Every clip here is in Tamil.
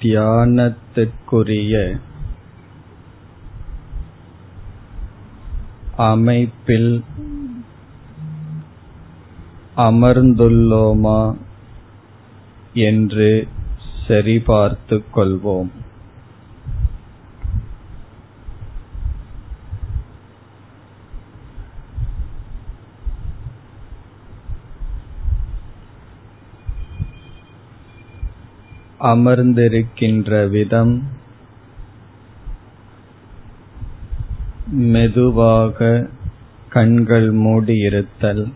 தியானத்திற்குரிய அமைப்பில் அமர்ந்துள்ளோமா என்று சரிபார்த்துக் கொள்வோம். அமர்ந்திருக்கின்ற விதம் மெதுவாக கண்கள் மூடியிருத்தல்.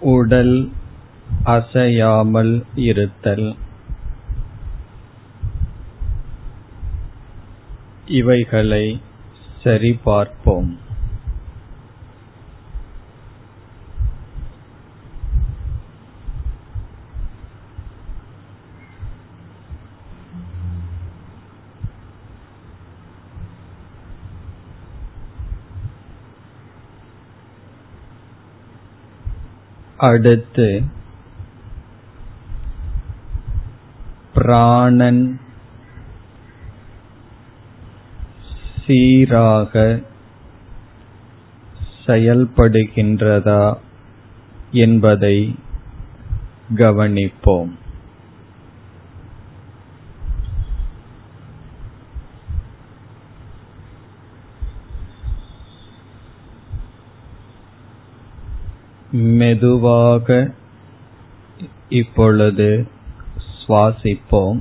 உடல் அசையாமல் இருத்தல். இவைகளை சரிபார்ப்போம். அடுத்து பிராணன் சீராக செயல்படுகின்றதா என்பதை கவனிப்போம். மெதுவாக இப்பொழுது சுவாசிப்போம்.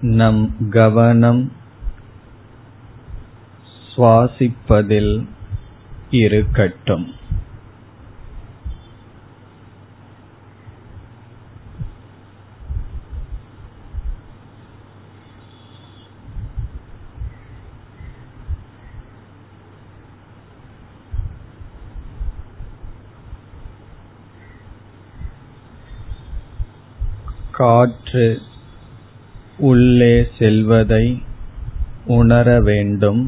நம் கவனம் சுவாசிப்பதில் இருக்கட்டும். காற்று உள்ளே செல்வதை உணர வேண்டும்.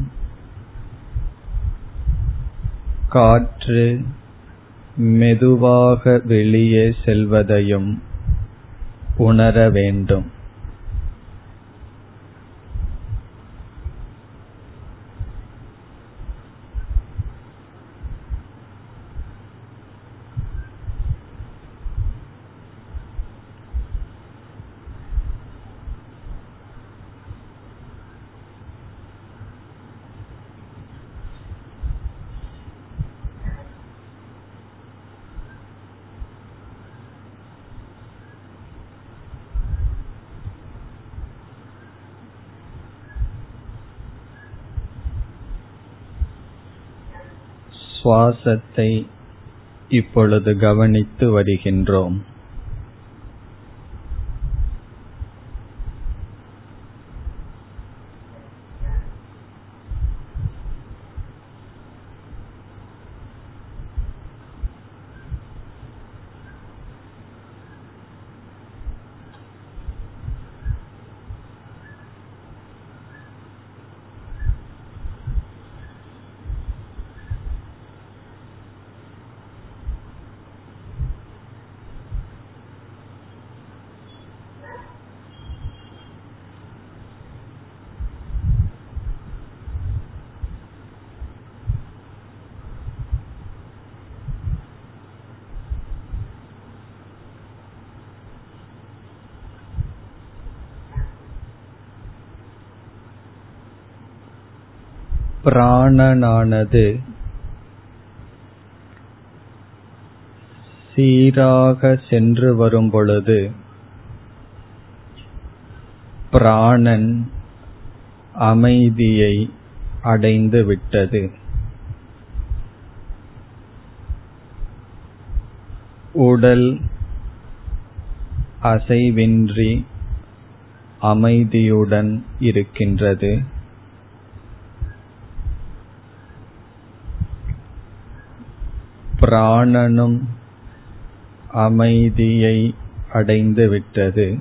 காற்று மெதுவாக வெளியே செல்வதையும் உணர வேண்டும். சுவாசத்தை இப்பொழுது கவனித்து வருகின்றோம். பிராணனானது. சீராக சென்று வரும் பொழுது பிராணன் அமைதியை அடைந்து விட்டது. உடல் அசைவின்றி அமைதியுடன் இருக்கின்றது. பிராணனும் அமைதியை அடைந்துவிட்டது.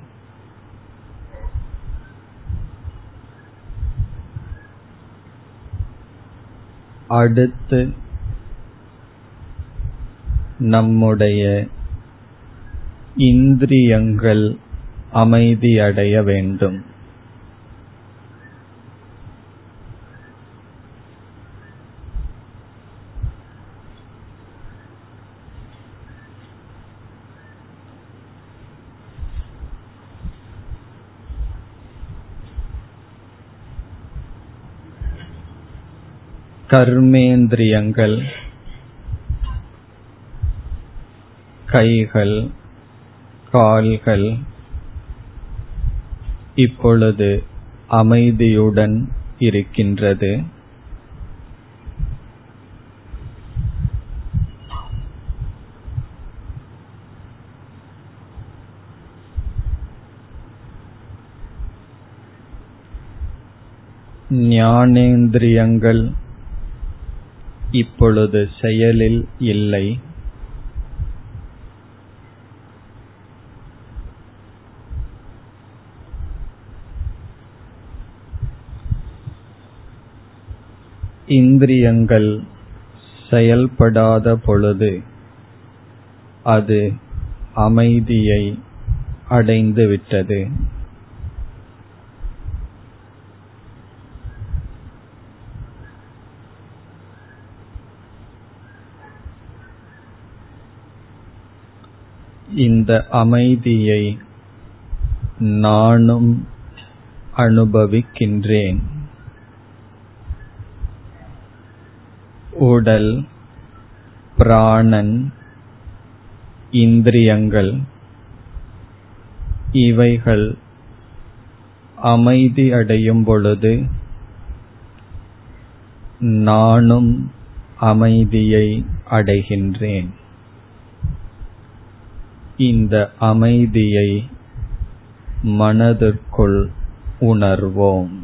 அடுத்து நம்முடைய இந்திரியங்கள் அமைதியடைய வேண்டும். கர்மேந்திரியங்கள் கைகள் கால்கள் இப்பொழுது அமைதியுடன் இருக்கின்றது. ஞானேந்திரியங்கள் இப்பொழுது செயலில் இல்லை. இந்திரியங்கள் செயல்படாத பொழுது அது அமைதியை அடைந்துவிட்டது. இந்த அமைதியை நானும் அனுபவிக்கின்றேன். உடல் பிராணன் இந்திரியங்கள் இவைகள் அமைதி அடையும் பொழுது நானும் அமைதியை அடைகின்றேன். இந்த அமைதியை மனதிற்குள் உணர்வோம்.